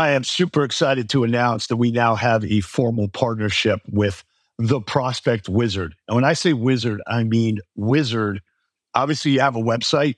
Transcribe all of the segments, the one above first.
I am super excited to announce that we now have a formal partnership with the Prospect Wizard. And when I say wizard, I mean wizard. Obviously, you have a website.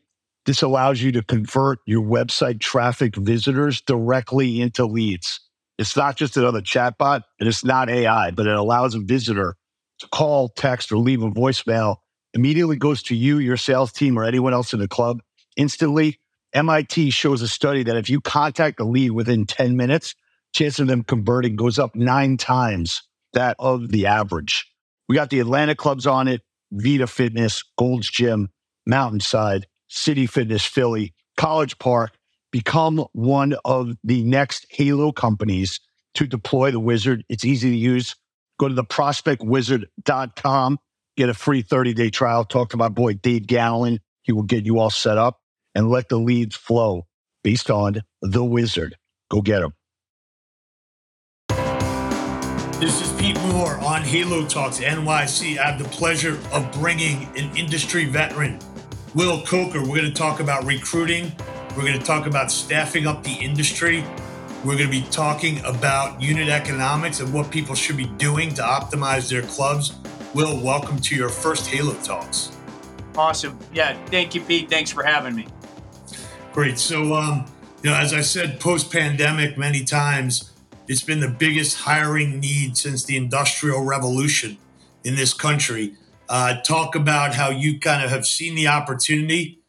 This allows you to convert your website traffic visitors directly into leads. It's not just another chatbot and it's not AI, but it allows a visitor to call, text, or leave a voicemail. Immediately goes to you, your sales team, or anyone else in the club instantly MIT shows a study that if you contact a lead within 10 minutes, chance of them converting goes up nine times that of the average. We got the Atlanta clubs on it, Vida Fitness, Gold's Gym, Mountainside, City Fitness Philly, College Park. Become one of the next Halo companies to deploy the wizard. It's easy to use. Go to the prospectwizard.com, get a free 30 day trial. Talk to my boy Dave Gallen. He will get you all set up and let the leads flow based on the wizard. Go get them. This is Pete Moore on Halo Talks NYC. I have the pleasure of bringing an industry veteran, Will Coker. We're going to talk about recruiting. We're going to talk about staffing up the industry. We're going to be talking about unit economics and what people should be doing to optimize their clubs. Will, welcome to your first Halo Talks. Awesome. Yeah. Thank you, Pete. Thanks for having me. Great. So, um, you know, as I said, post pandemic, many times, it's been the biggest hiring need since the Industrial Revolution in this country. Uh, talk about how you kind of have seen the opportunity,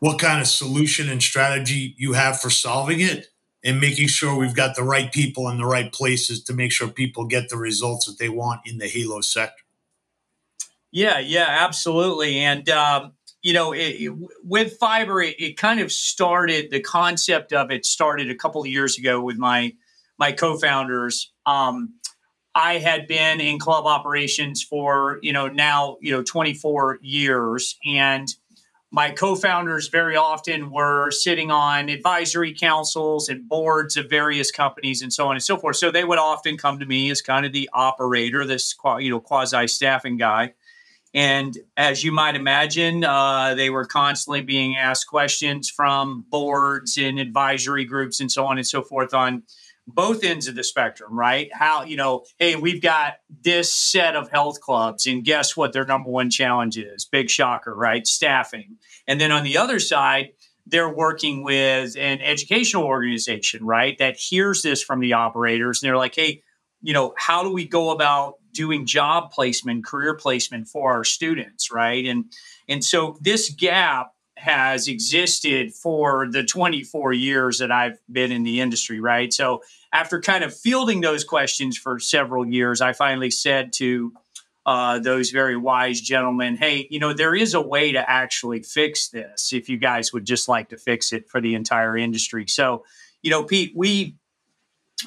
what kind of solution and strategy you have for solving it, and making sure we've got the right people in the right places to make sure people get the results that they want in the Halo sector. Yeah, yeah, absolutely. And um, you know, it, with Fibr, it, it, kind of started. The concept of it started a couple of years ago with my my co-founders. Um, I had been in club operations for you know now you know 24 years, and my co-founders very often were sitting on advisory councils and boards of various companies and so on and so forth. So they would often come to me as kind of the operator, this you know quasi staffing guy and as you might imagine, uh, they were constantly being asked questions from boards and advisory groups and so on and so forth on both ends of the spectrum, right? How, you know, hey, we've got this set of health clubs, and guess what their number one challenge is? Big shocker, right? Staffing. And then on the other side, they're working with an educational organization, right? That hears this from the operators, and they're like, hey, you know, how do we go about doing job placement, career placement for our students, right? And and so this gap has existed for the 24 years that I've been in the industry, right? So after kind of fielding those questions for several years, I finally said to uh, those very wise gentlemen, hey, you know, there is a way to actually fix this if you guys would just like to fix it for the entire industry. So, you know, Pete, we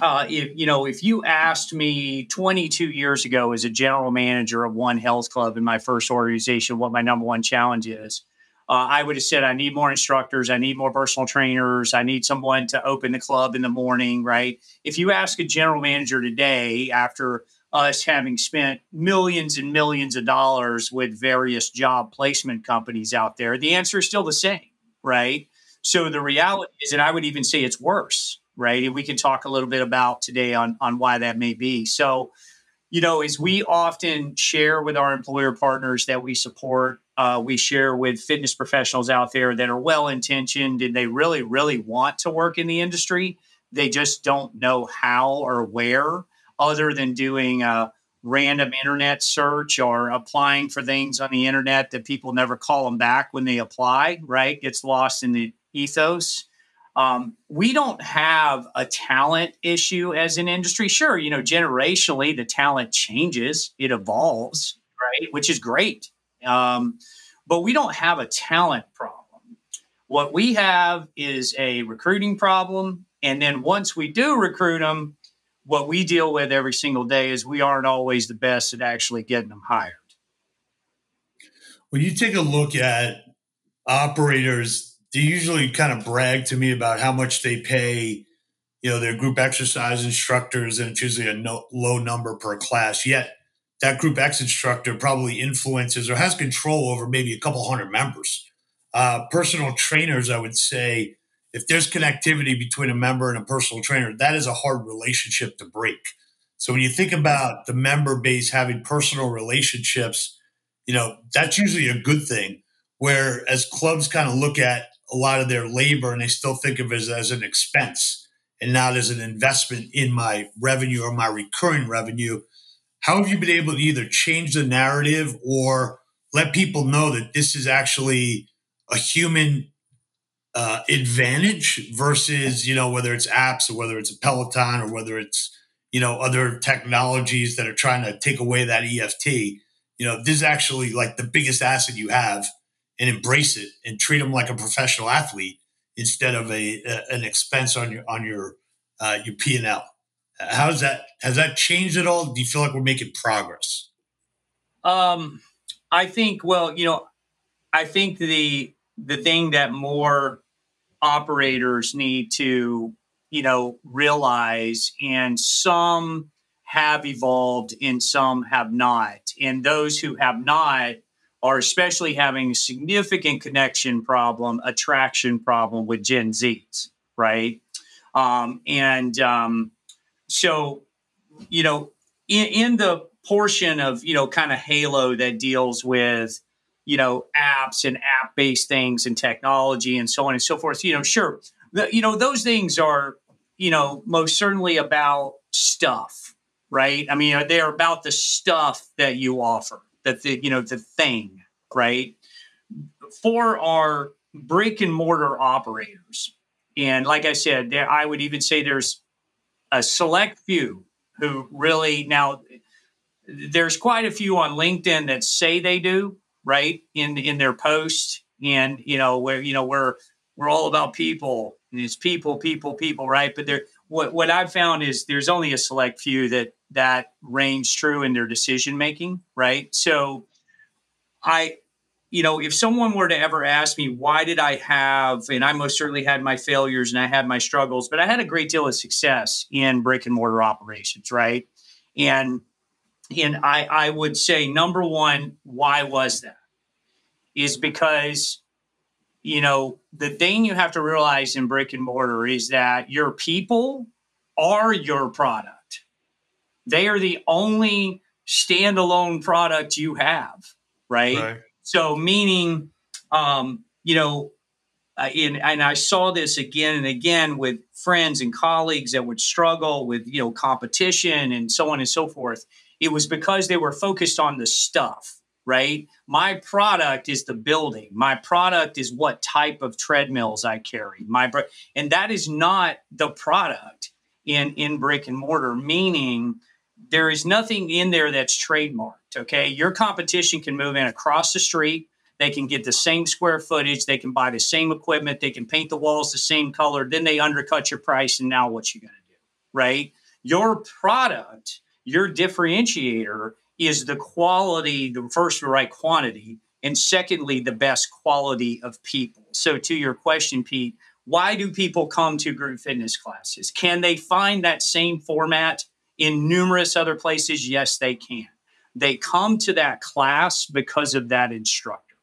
uh, if you know, if you asked me 22 years ago as a general manager of one health club in my first organization, what my number one challenge is, uh, I would have said I need more instructors, I need more personal trainers, I need someone to open the club in the morning. Right? If you ask a general manager today, after us having spent millions and millions of dollars with various job placement companies out there, the answer is still the same. Right? So the reality is, and I would even say it's worse right? And we can talk a little bit about today on on why that may be. So, you know, as we often share with our employer partners that we support, uh, we share with fitness professionals out there that are well intentioned and they really, really want to work in the industry. They just don't know how or where, other than doing a random internet search or applying for things on the internet that people never call them back when they apply, right? Gets lost in the ethos. Um, we don't have a talent issue as an industry. Sure, you know, generationally, the talent changes, it evolves, right? Which is great. Um, but we don't have a talent problem. What we have is a recruiting problem. And then once we do recruit them, what we deal with every single day is we aren't always the best at actually getting them hired. When you take a look at operators they usually kind of brag to me about how much they pay, you know, their group exercise instructors, and it's usually a no, low number per class. Yet that group X instructor probably influences or has control over maybe a couple hundred members. Uh, personal trainers, I would say, if there's connectivity between a member and a personal trainer, that is a hard relationship to break. So when you think about the member base having personal relationships, you know, that's usually a good thing. Where as clubs kind of look at a lot of their labor and they still think of it as, as an expense and not as an investment in my revenue or my recurring revenue. How have you been able to either change the narrative or let people know that this is actually a human uh, advantage versus you know whether it's apps or whether it's a Peloton or whether it's you know other technologies that are trying to take away that EFT. You know, this is actually like the biggest asset you have, and embrace it and treat them like a professional athlete instead of a, a an expense on your on your uh, your P and L. How's that? Has that changed at all? Do you feel like we're making progress? Um, I think. Well, you know, I think the the thing that more operators need to you know realize and some have evolved and some have not and those who have not are especially having a significant connection problem attraction problem with gen z's right? Um, and um, so you know in, in the portion of you know kind of halo that deals with you know apps and app based things and technology and so on and so forth you know sure the, you know those things are you know most certainly about stuff right? I mean they're about the stuff that you offer that the you know the thing right? For our brick and mortar operators and like i said there i would even say there's a select few who really now there's quite a few on linkedin that say they do right in in their post and you know where you know we're we're all about people and it's people people people right? But there what what i've found is there's only a select few that that reigns true in their decision making right so i you know if someone were to ever ask me why did i have and i most certainly had my failures and i had my struggles but i had a great deal of success in brick and mortar operations right and and I, I would say number one, why was that? Is because, you know, the thing you have to realize in brick and mortar is that your people are your product. They are the only standalone product you have, right? right. So, meaning, um, you know, uh, in, and I saw this again and again with friends and colleagues that would struggle with, you know, competition and so on and so forth it was because they were focused on the stuff, right? My product is the building. My product is what type of treadmills I carry. My and that is not the product in in brick and mortar. Meaning, there is nothing in there that's trademarked. Okay, your competition can move in across the street. They can get the same square footage. They can buy the same equipment. They can paint the walls the same color. Then they undercut your price. And now what you going to do, right? Your product your differentiator is the quality, the first, the right quantity, and secondly, the best quality of people. So, to your question, Pete, why do people come to group fitness classes? Can they find that same format in numerous other places? Yes, they can. They come to that class because of that instructor.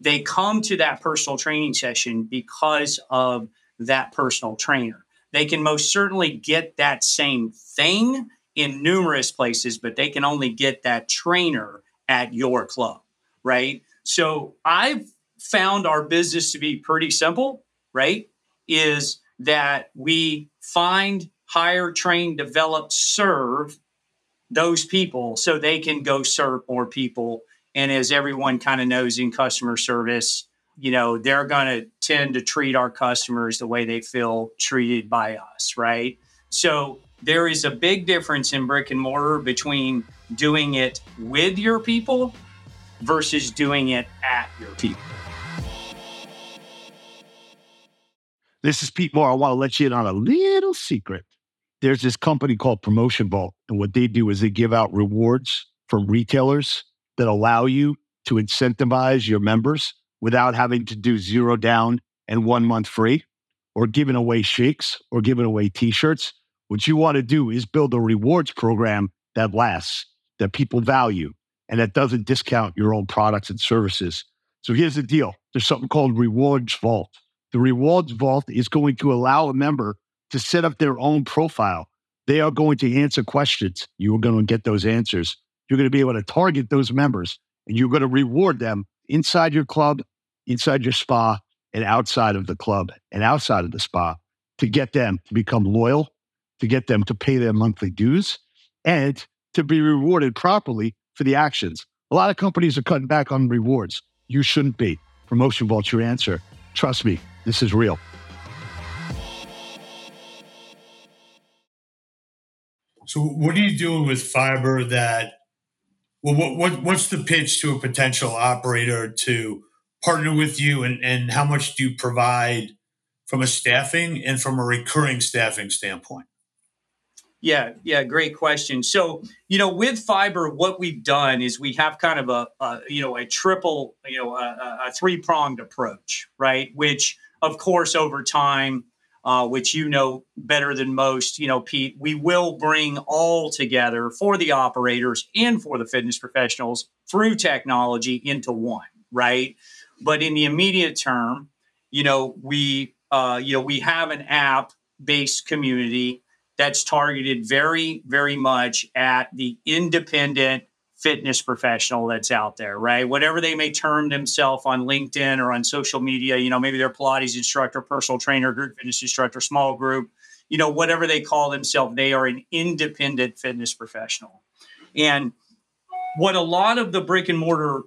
They come to that personal training session because of that personal trainer. They can most certainly get that same thing in numerous places, but they can only get that trainer at your club, right? So I've found our business to be pretty simple, right? Is that we find, hire, train, develop, serve those people so they can go serve more people. And as everyone kind of knows in customer service, you know, they're going to tend to treat our customers the way they feel treated by us, right? So there is a big difference in brick and mortar between doing it with your people versus doing it at your people. This is Pete Moore. I want to let you in on a little secret. There's this company called Promotion Vault, and what they do is they give out rewards from retailers that allow you to incentivize your members without having to do zero down and one month free, or giving away shakes or giving away t shirts what you want to do is build a rewards program that lasts, that people value, and that doesn't discount your own products and services. So here's the deal there's something called Rewards Vault. The rewards vault is going to allow a member to set up their own profile. They are going to answer questions. You are going to get those answers. You're going to be able to target those members and you're going to reward them inside your club, inside your spa, and outside of the club and outside of the spa to get them to become loyal, to get them to pay their monthly dues, and to be rewarded properly for the actions. A lot of companies are cutting back on rewards. You shouldn't be. Promotion Vault's your answer. Trust me, this is real. So, what are you doing with Fibr that? Well, what, what what's the pitch to a potential operator to partner with you, and and how much do you provide from a staffing and from a recurring staffing standpoint? Yeah, yeah, great question. So, you know, with Fibr, what we've done is we have kind of a, a you know, a triple, you know, a, a three pronged approach, right? Which, of course, over time, uh, which you know better than most, you know, Pete, we will bring all together for the operators and for the fitness professionals through technology into one, right? But in the immediate term, you know, we, uh, you know, we have an app based community that's targeted very, very much at the independent fitness professional that's out there, right? Whatever they may term themselves on LinkedIn or on social media, you know, maybe they're Pilates instructor, personal trainer, group fitness instructor, small group, you know, whatever they call themselves, they are an independent fitness professional. And what a lot of the brick and mortar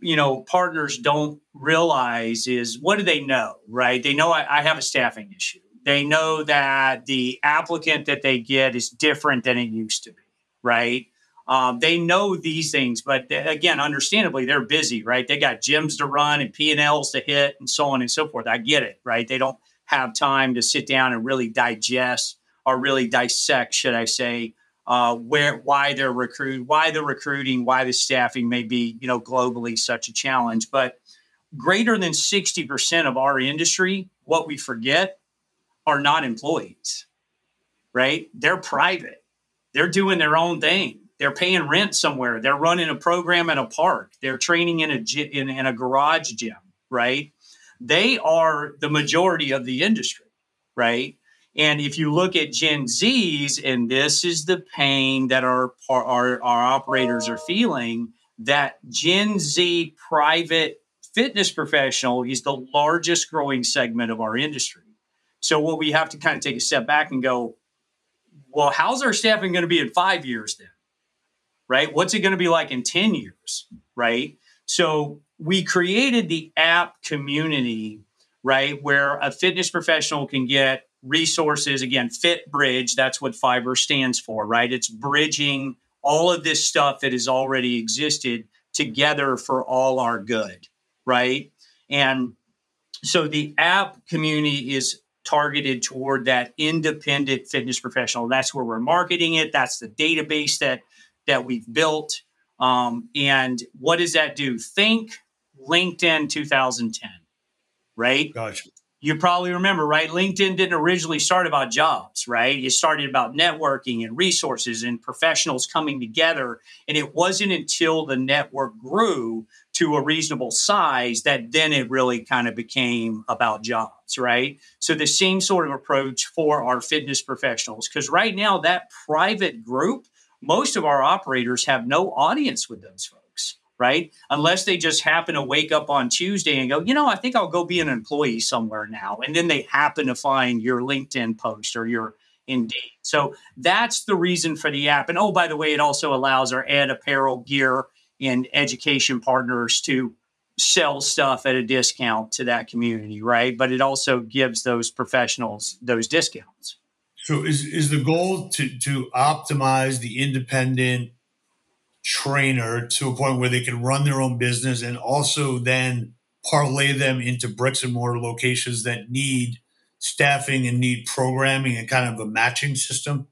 you know partners don't realize is what do they know right they know I, I have a staffing issue they know that the applicant that they get is different than it used to be, right? Um, they know these things, but again, understandably, they're busy, right? They got gyms to run and P and Ls to hit, and so on and so forth. I get it, right? They don't have time to sit down and really digest or really dissect, should I say, uh, where why they're recruit, why the recruiting, why the staffing may be, you know, globally such a challenge. But greater than sixty percent of our industry, what we forget are not employees, right? They're private. They're doing their own thing. They're paying rent somewhere. They're running a program in a park. They're training in a in, in a garage gym, right? They are the majority of the industry, right? And if you look at Gen Zs, and this is the pain that our, our, our operators are feeling, that Gen Z private fitness professional is the largest growing segment of our industry. So what we have to kind of take a step back and go, well, how's our staffing going to be in five years then? Right? What's it going to be like in 10 years? Right? So we created the app community, right, where a fitness professional can get resources. Again, Fit Bridge, that's what Fibr stands for, right? It's bridging all of this stuff that has already existed together for all our good, right? And so the app community is targeted toward that independent fitness professional. That's where we're marketing it. That's the database that that we've built. Um, and what does that do? Think LinkedIn 2010, right? Gotcha you probably remember, right? LinkedIn didn't originally start about jobs, right? It started about networking and resources and professionals coming together. And it wasn't until the network grew to a reasonable size that then it really kind of became about jobs, right? So the same sort of approach for our fitness professionals, because right now, that private group, most of our operators have no audience with those folks right? Unless they just happen to wake up on Tuesday and go, you know, I think I'll go be an employee somewhere now. And then they happen to find your LinkedIn post or your Indeed. So that's the reason for the app. And oh, by the way, it also allows our ad apparel gear and education partners to sell stuff at a discount to that community, right? But it also gives those professionals those discounts. So is is the goal to to optimize the independent trainer to a point where they can run their own business and also then parlay them into bricks and mortar locations that need staffing and need programming and kind of a matching system?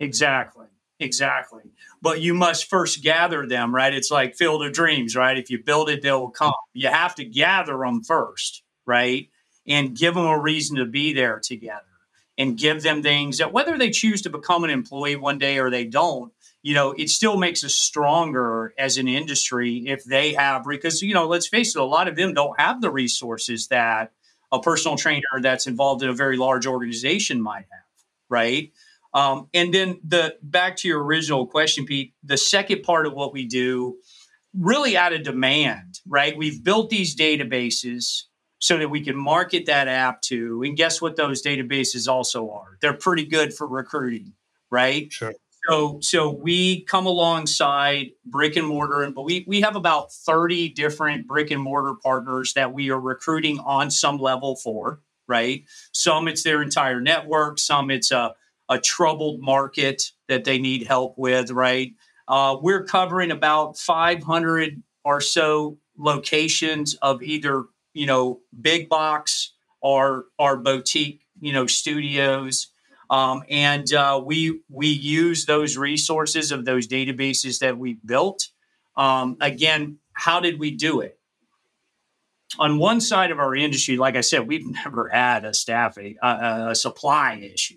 Exactly. Exactly. But you must first gather them, right? It's like Field of Dreams, right? If you build it, they will come. You have to gather them first, right? And give them a reason to be there together and give them things that whether they choose to become an employee one day or they don't, you know, it still makes us stronger as an industry if they have, because, you know, let's face it, a lot of them don't have the resources that a personal trainer that's involved in a very large organization might have, right? Um, and then the back to your original question, Pete. The second part of what we do, really out of demand, right? We've built these databases so that we can market that app to. And guess what those databases also are? They're pretty good for recruiting, right? Sure. So, so we come alongside brick and mortar, but we we have about thirty different brick and mortar partners that we are recruiting on some level for. Right. Some it's their entire network. Some it's a a troubled market that they need help with. Right. Uh, we're covering about five hundred or so locations of either you know big box or or boutique you know studios um, and uh, we we use those resources of those databases that we built. Um, again, how did we do it? On one side of our industry, like I said, we've never had a staffing uh, a supply issue.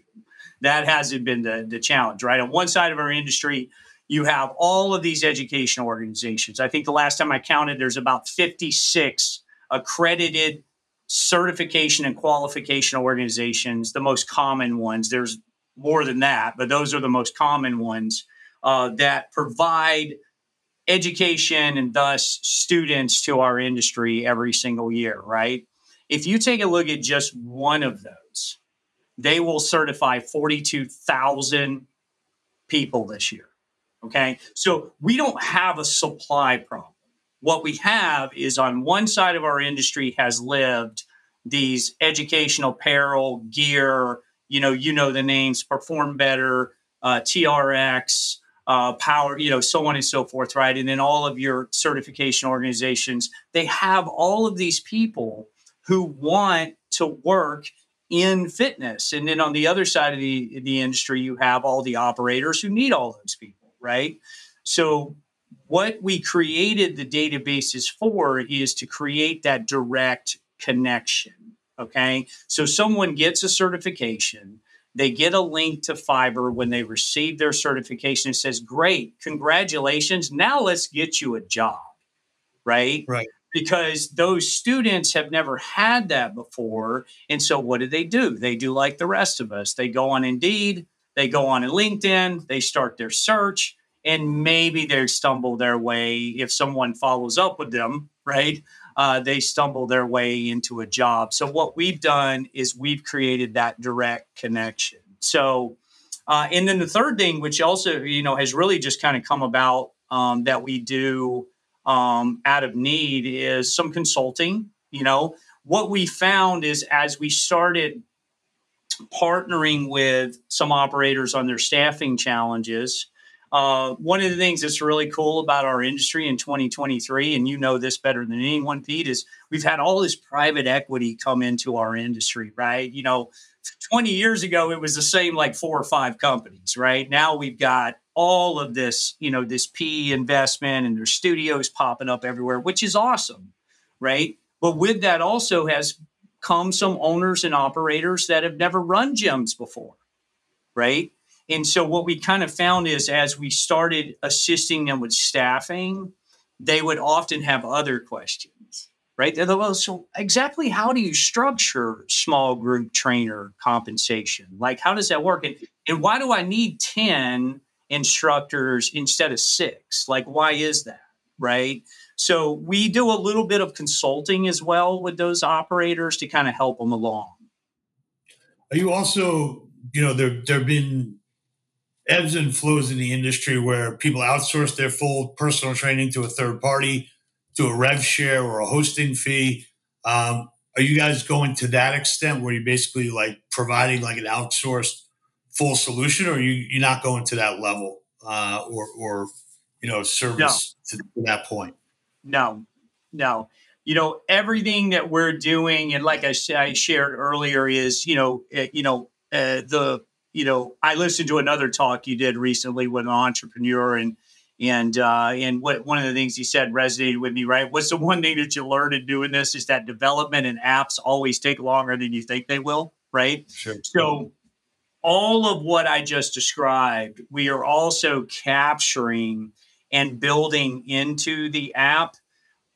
That hasn't been the, the challenge, right? On one side of our industry, you have all of these educational organizations. I think the last time I counted, there's about 56 accredited certification and qualification organizations, the most common ones. There's more than that, but those are the most common ones uh, that provide education and thus students to our industry every single year, right? If you take a look at just one of those, they will certify 42,000 people this year. Okay. So we don't have a supply problem. What we have is on one side of our industry has lived these educational apparel, gear, you know, you know the names, Perform Better, uh, TRX, uh, Power, you know, so on and so forth, right? And then all of your certification organizations, they have all of these people who want to work in fitness. And then on the other side of the, the industry, you have all the operators who need all those people, right? So what we created the databases for is to create that direct connection. Okay. So someone gets a certification, they get a link to Fibr when they receive their certification. It says, Great, congratulations. Now let's get you a job. Right. Right. Because those students have never had that before. And so what do they do? They do like the rest of us. They go on Indeed, they go on LinkedIn, they start their search, and maybe they stumble their way if someone follows up with them, right? Uh, they stumble their way into a job. So what we've done is we've created that direct connection. So, uh, and then the third thing, which also you know has really just kind of come about um, that we do um, out of need, is some consulting. You know, what we found is as we started partnering with some operators on their staffing challenges uh, one of the things that's really cool about our industry in 2023, and you know this better than anyone, Pete, is we've had all this private equity come into our industry, right? You know, 20 years ago, it was the same like four or five companies, right? Now we've got all of this, you know, this PE investment and there's studios popping up everywhere, which is awesome, right? But with that also has come some owners and operators that have never run gyms before, right? And so what we kind of found is as we started assisting them with staffing, they would often have other questions, right? They're like, well, so exactly how do you structure small group trainer compensation? Like, how does that work? And, and why do I need 10 instructors instead of six? Like, why is that? Right. So we do a little bit of consulting as well with those operators to kind of help them along. Are you also, you know, there there have been ebbs and flows in the industry where people outsource their full personal training to a third party, to a rev share or a hosting fee. Um, are you guys going to that extent where you're basically like providing like an outsourced full solution, or you you're not going to that level uh, or or you know service no. to, to that point? No, no. You know everything that we're doing, and like I, I shared earlier, is you know uh, you know uh, the you know, I listened to another talk you did recently with an entrepreneur, and and uh, and what one of the things he said resonated with me. Right, what's the one thing that you learn in doing this is that development and apps always take longer than you think they will. Right. Sure. So all of what I just described, we are also capturing and building into the app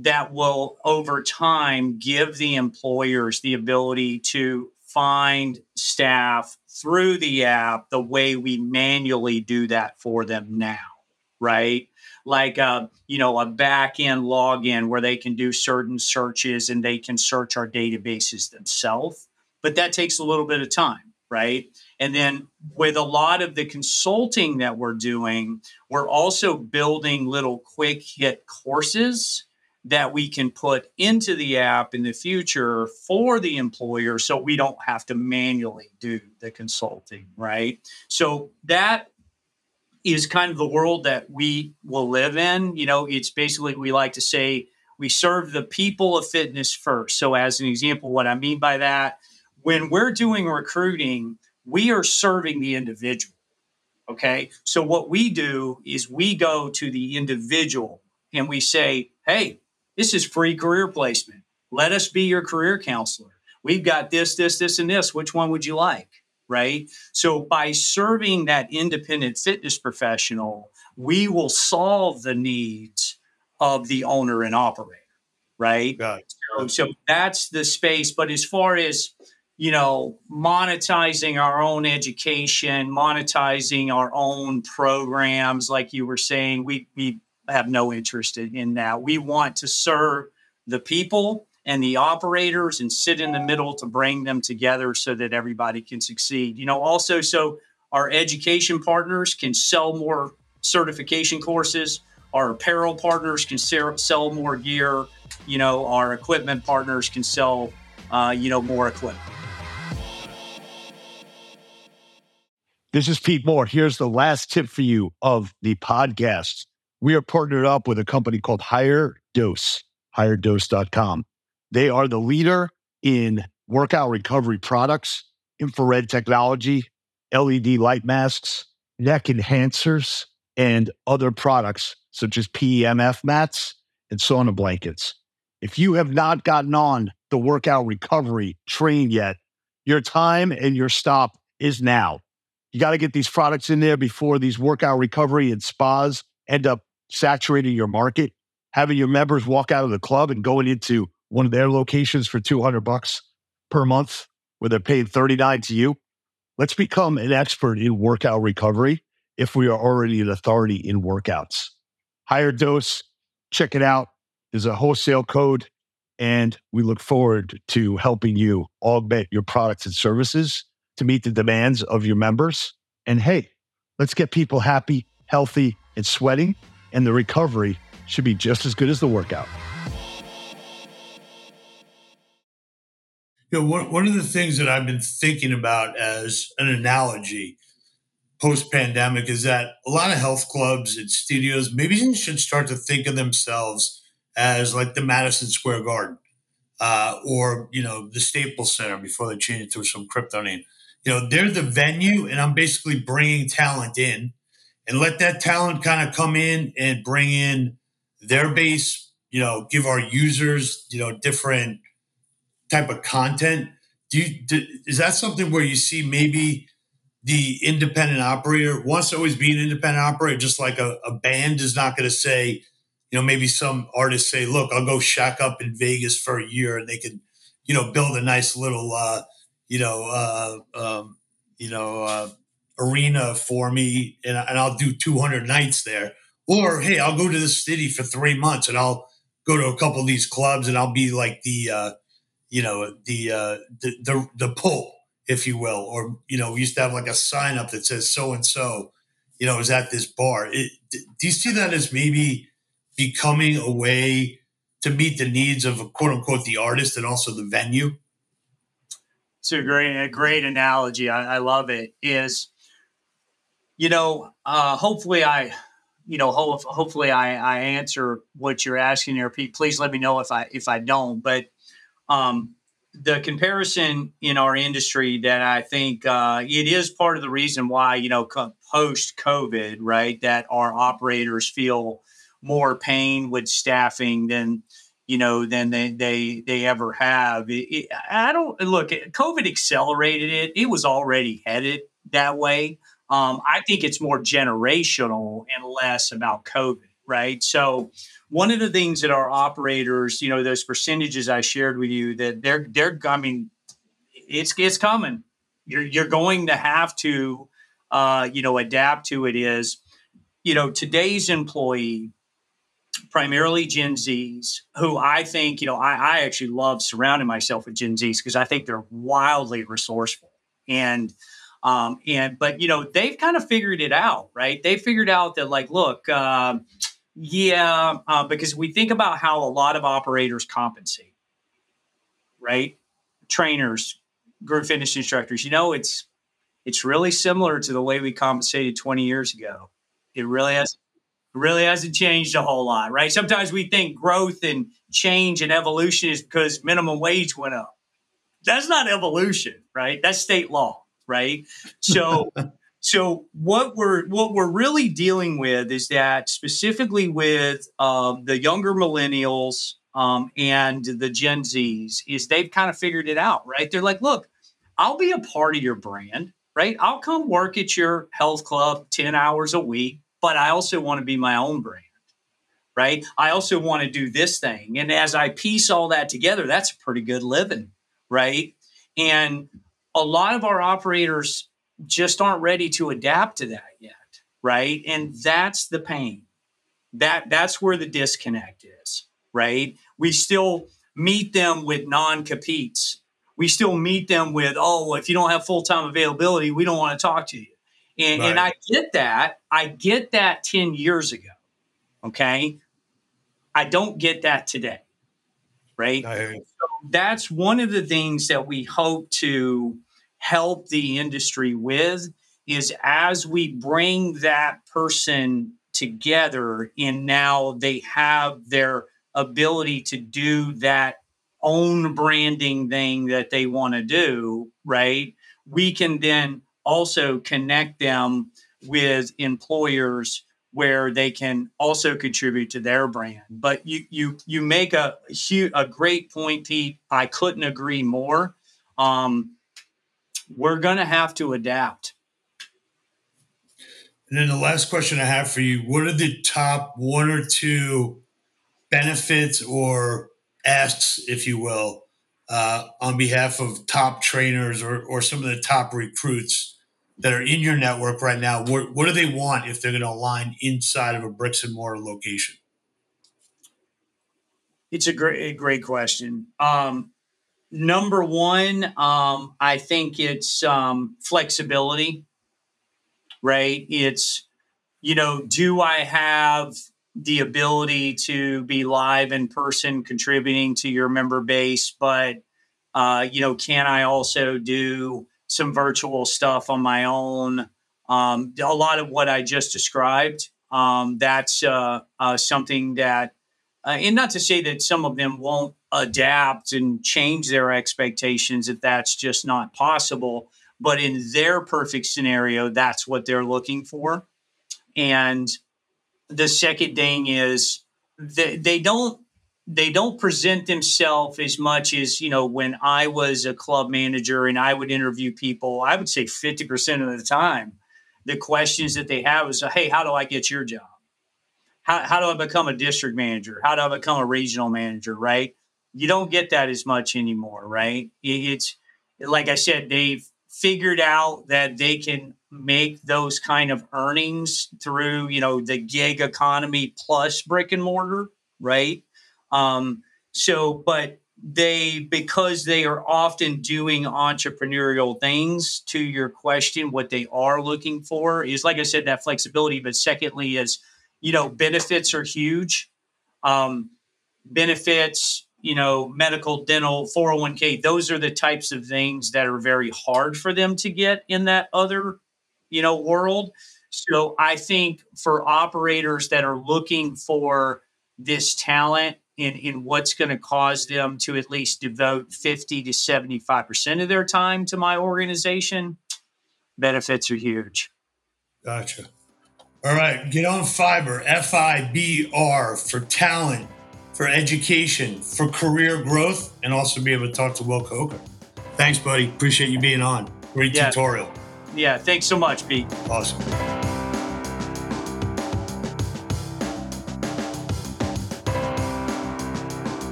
that will over time give the employers the ability to find staff through the app the way we manually do that for them now right? Like a, uh, you know a back end login where they can do certain searches and they can search our databases themselves but that takes a little bit of time right? And then with a lot of the consulting that we're doing we're also building little quick hit courses that we can put into the app in the future for the employer so we don't have to manually do the consulting right so that is kind of the world that we will live in. You know, it's basically, we like to say, we serve the people of fitness first. So, as an example, what I mean by that, when we're doing recruiting, we are serving the individual. Okay. So, what we do is we go to the individual and we say, hey, this is free career placement. Let us be your career counselor. We've got this, this, this, and this. Which one would you like? right? So by serving that independent fitness professional, we will solve the needs of the owner and operator, right? So, so that's the space. But as far as you know, monetizing our own education, monetizing our own programs, like you were saying, we we have no interest in that. We want to serve the people and the operators and sit in the middle to bring them together so that everybody can succeed. You know, also so our education partners can sell more certification courses, our apparel partners can sell more gear, you know, our equipment partners can sell, uh, you know, more equipment. This is Pete Moore. Here's the last tip for you of the podcast. We are partnered up with a company called Higher Dose, higherdose.com. They are the leader in workout recovery products, infrared technology, LED light masks, neck enhancers, and other products such as PEMF mats and sauna blankets. If you have not gotten on the workout recovery train yet, your time and your stop is now. You got to get these products in there before these workout recovery and spas end up saturating your market. Having your members walk out of the club and going into one of their locations for 200 bucks per month where they're paying 39 to you. Let's become an expert in workout recovery if we are already an authority in workouts. Higher dose, check it out. There's a wholesale code, and we look forward to helping you augment your products and services to meet the demands of your members. And hey, let's get people happy, healthy, and sweating, and the recovery should be just as good as the workout. You know, one, of the things that I've been thinking about as an analogy post pandemic is that a lot of health clubs and studios maybe should start to think of themselves as like the Madison Square Garden uh, or, you know, the Staples Center before they change it to some crypto name. You know, they're the venue, and I'm basically bringing talent in and let that talent kind of come in and bring in their base, you know, give our users, you know, different type of content. Do you do, is that something where you see maybe the independent operator wants to always be an independent operator, just like a, a band is not going to say, you know, maybe some artists say, look, I'll go shack up in Vegas for a year and they can, you know, build a nice little, uh, you know, uh, um, you know, uh, arena for me and, and I'll do 200 nights there. Or, hey, I'll go to the city for three months and I'll go to a couple of these clubs and I'll be like the, uh, you know the uh, the, the the pull, if you will, or you know we used to have like a sign up that says so and so, you know, is at this bar. It, do you see that as maybe becoming a way to meet the needs of a quote unquote the artist and also the venue? It's a great a great analogy. I, I love it. Is you know, uh, hopefully I you know, ho- hopefully I, I answer what you're asking here. Please let me know if I if I don't. But um, the comparison in our industry that I think uh, it is part of the reason why, you know, post COVID, right, that our operators feel more pain with staffing than, you know, than they they, they ever have. It, it, I don't look, COVID accelerated it. It was already headed that way. Um, I think it's more generational and less about COVID. right? So one of the things that our operators, you know, those percentages I shared with you, that they're they're, I mean, it's it's coming. You're you're going to have to, uh, you know, adapt to it. Is you know today's employee primarily Gen Zs, who I think, you know, I, I actually love surrounding myself with Gen Zs because I think they're wildly resourceful. And, um, and, but, you know, they've kind of figured it out, right? They figured out that, like, look, uh, yeah, uh, because we think about how a lot of operators compensate, right? Trainers, group fitness instructors, you know, it's, it's really similar to the way we compensated 20 years ago. It really has really hasn't changed a whole lot, right? Sometimes we think growth and change and evolution is because minimum wage went up. That's not evolution, right? That's state law, right? So so what we're what we're really dealing with is that specifically with um, the younger millennials um, and the Gen Zs is they've kind of figured it out, right? They're like, look, I'll be a part of your brand, right? I'll come work at your health club 10 hours a week but I also want to be my own brand, right? I also want to do this thing. And as I piece all that together, that's a pretty good living, right? And a lot of our operators just aren't ready to adapt to that yet, right? And that's the pain. That that's where the disconnect is, right? We still meet them with non-competes. We still meet them with, oh, if you don't have full-time availability, we don't want to talk to you and, right. and I get that. I get that 10 years ago. Okay. I don't get that today. Right. So that's one of the things that we hope to help the industry with is as we bring that person together and now they have their ability to do that own branding thing that they want to do, right? We can then also connect them with employers where they can also contribute to their brand. But you you you make a a great point, Pete. I couldn't agree more. Um, we're going to have to adapt. And then the last question I have for you: What are the top one or two benefits or asks, if you will, uh, on behalf of top trainers or or some of the top recruits? that are in your network right now, what, what do they want if they're going to align inside of a bricks and mortar location? It's a great, a great question. Um, number one, um, I think it's um, flexibility, right? It's, you know, do I have the ability to be live in person contributing to your member base, but, uh, you know, can I also do, some virtual stuff on my own. Um, a lot of what I just described. Um, that's uh, uh, something that, uh, and not to say that some of them won't adapt and change their expectations if that's just not possible. But in their perfect scenario, that's what they're looking for. And the second thing is they, they don't they don't present themselves as much as you know when i was a club manager and i would interview people i would say 50% of the time the questions that they have is hey how do i get your job how, how do i become a district manager how do i become a regional manager right you don't get that as much anymore right it's like i said they've figured out that they can make those kind of earnings through you know the gig economy plus brick and mortar right um, so, but they, because they are often doing entrepreneurial things, to your question, what they are looking for is, like I said, that flexibility. But secondly, is, you know, benefits are huge. Um, benefits, you know, medical, dental, 401k, those are the types of things that are very hard for them to get in that other, you know, world. So I think for operators that are looking for this talent in, in what's going to cause them to at least devote 50 to 75% of their time to my organization, benefits are huge. Gotcha. All right, get on Fibr, F I B R, for talent, for education, for career growth, and also be able to talk to Will Coker. Thanks, buddy. Appreciate you being on. Great yeah. tutorial. Yeah, thanks so much, Pete. Awesome.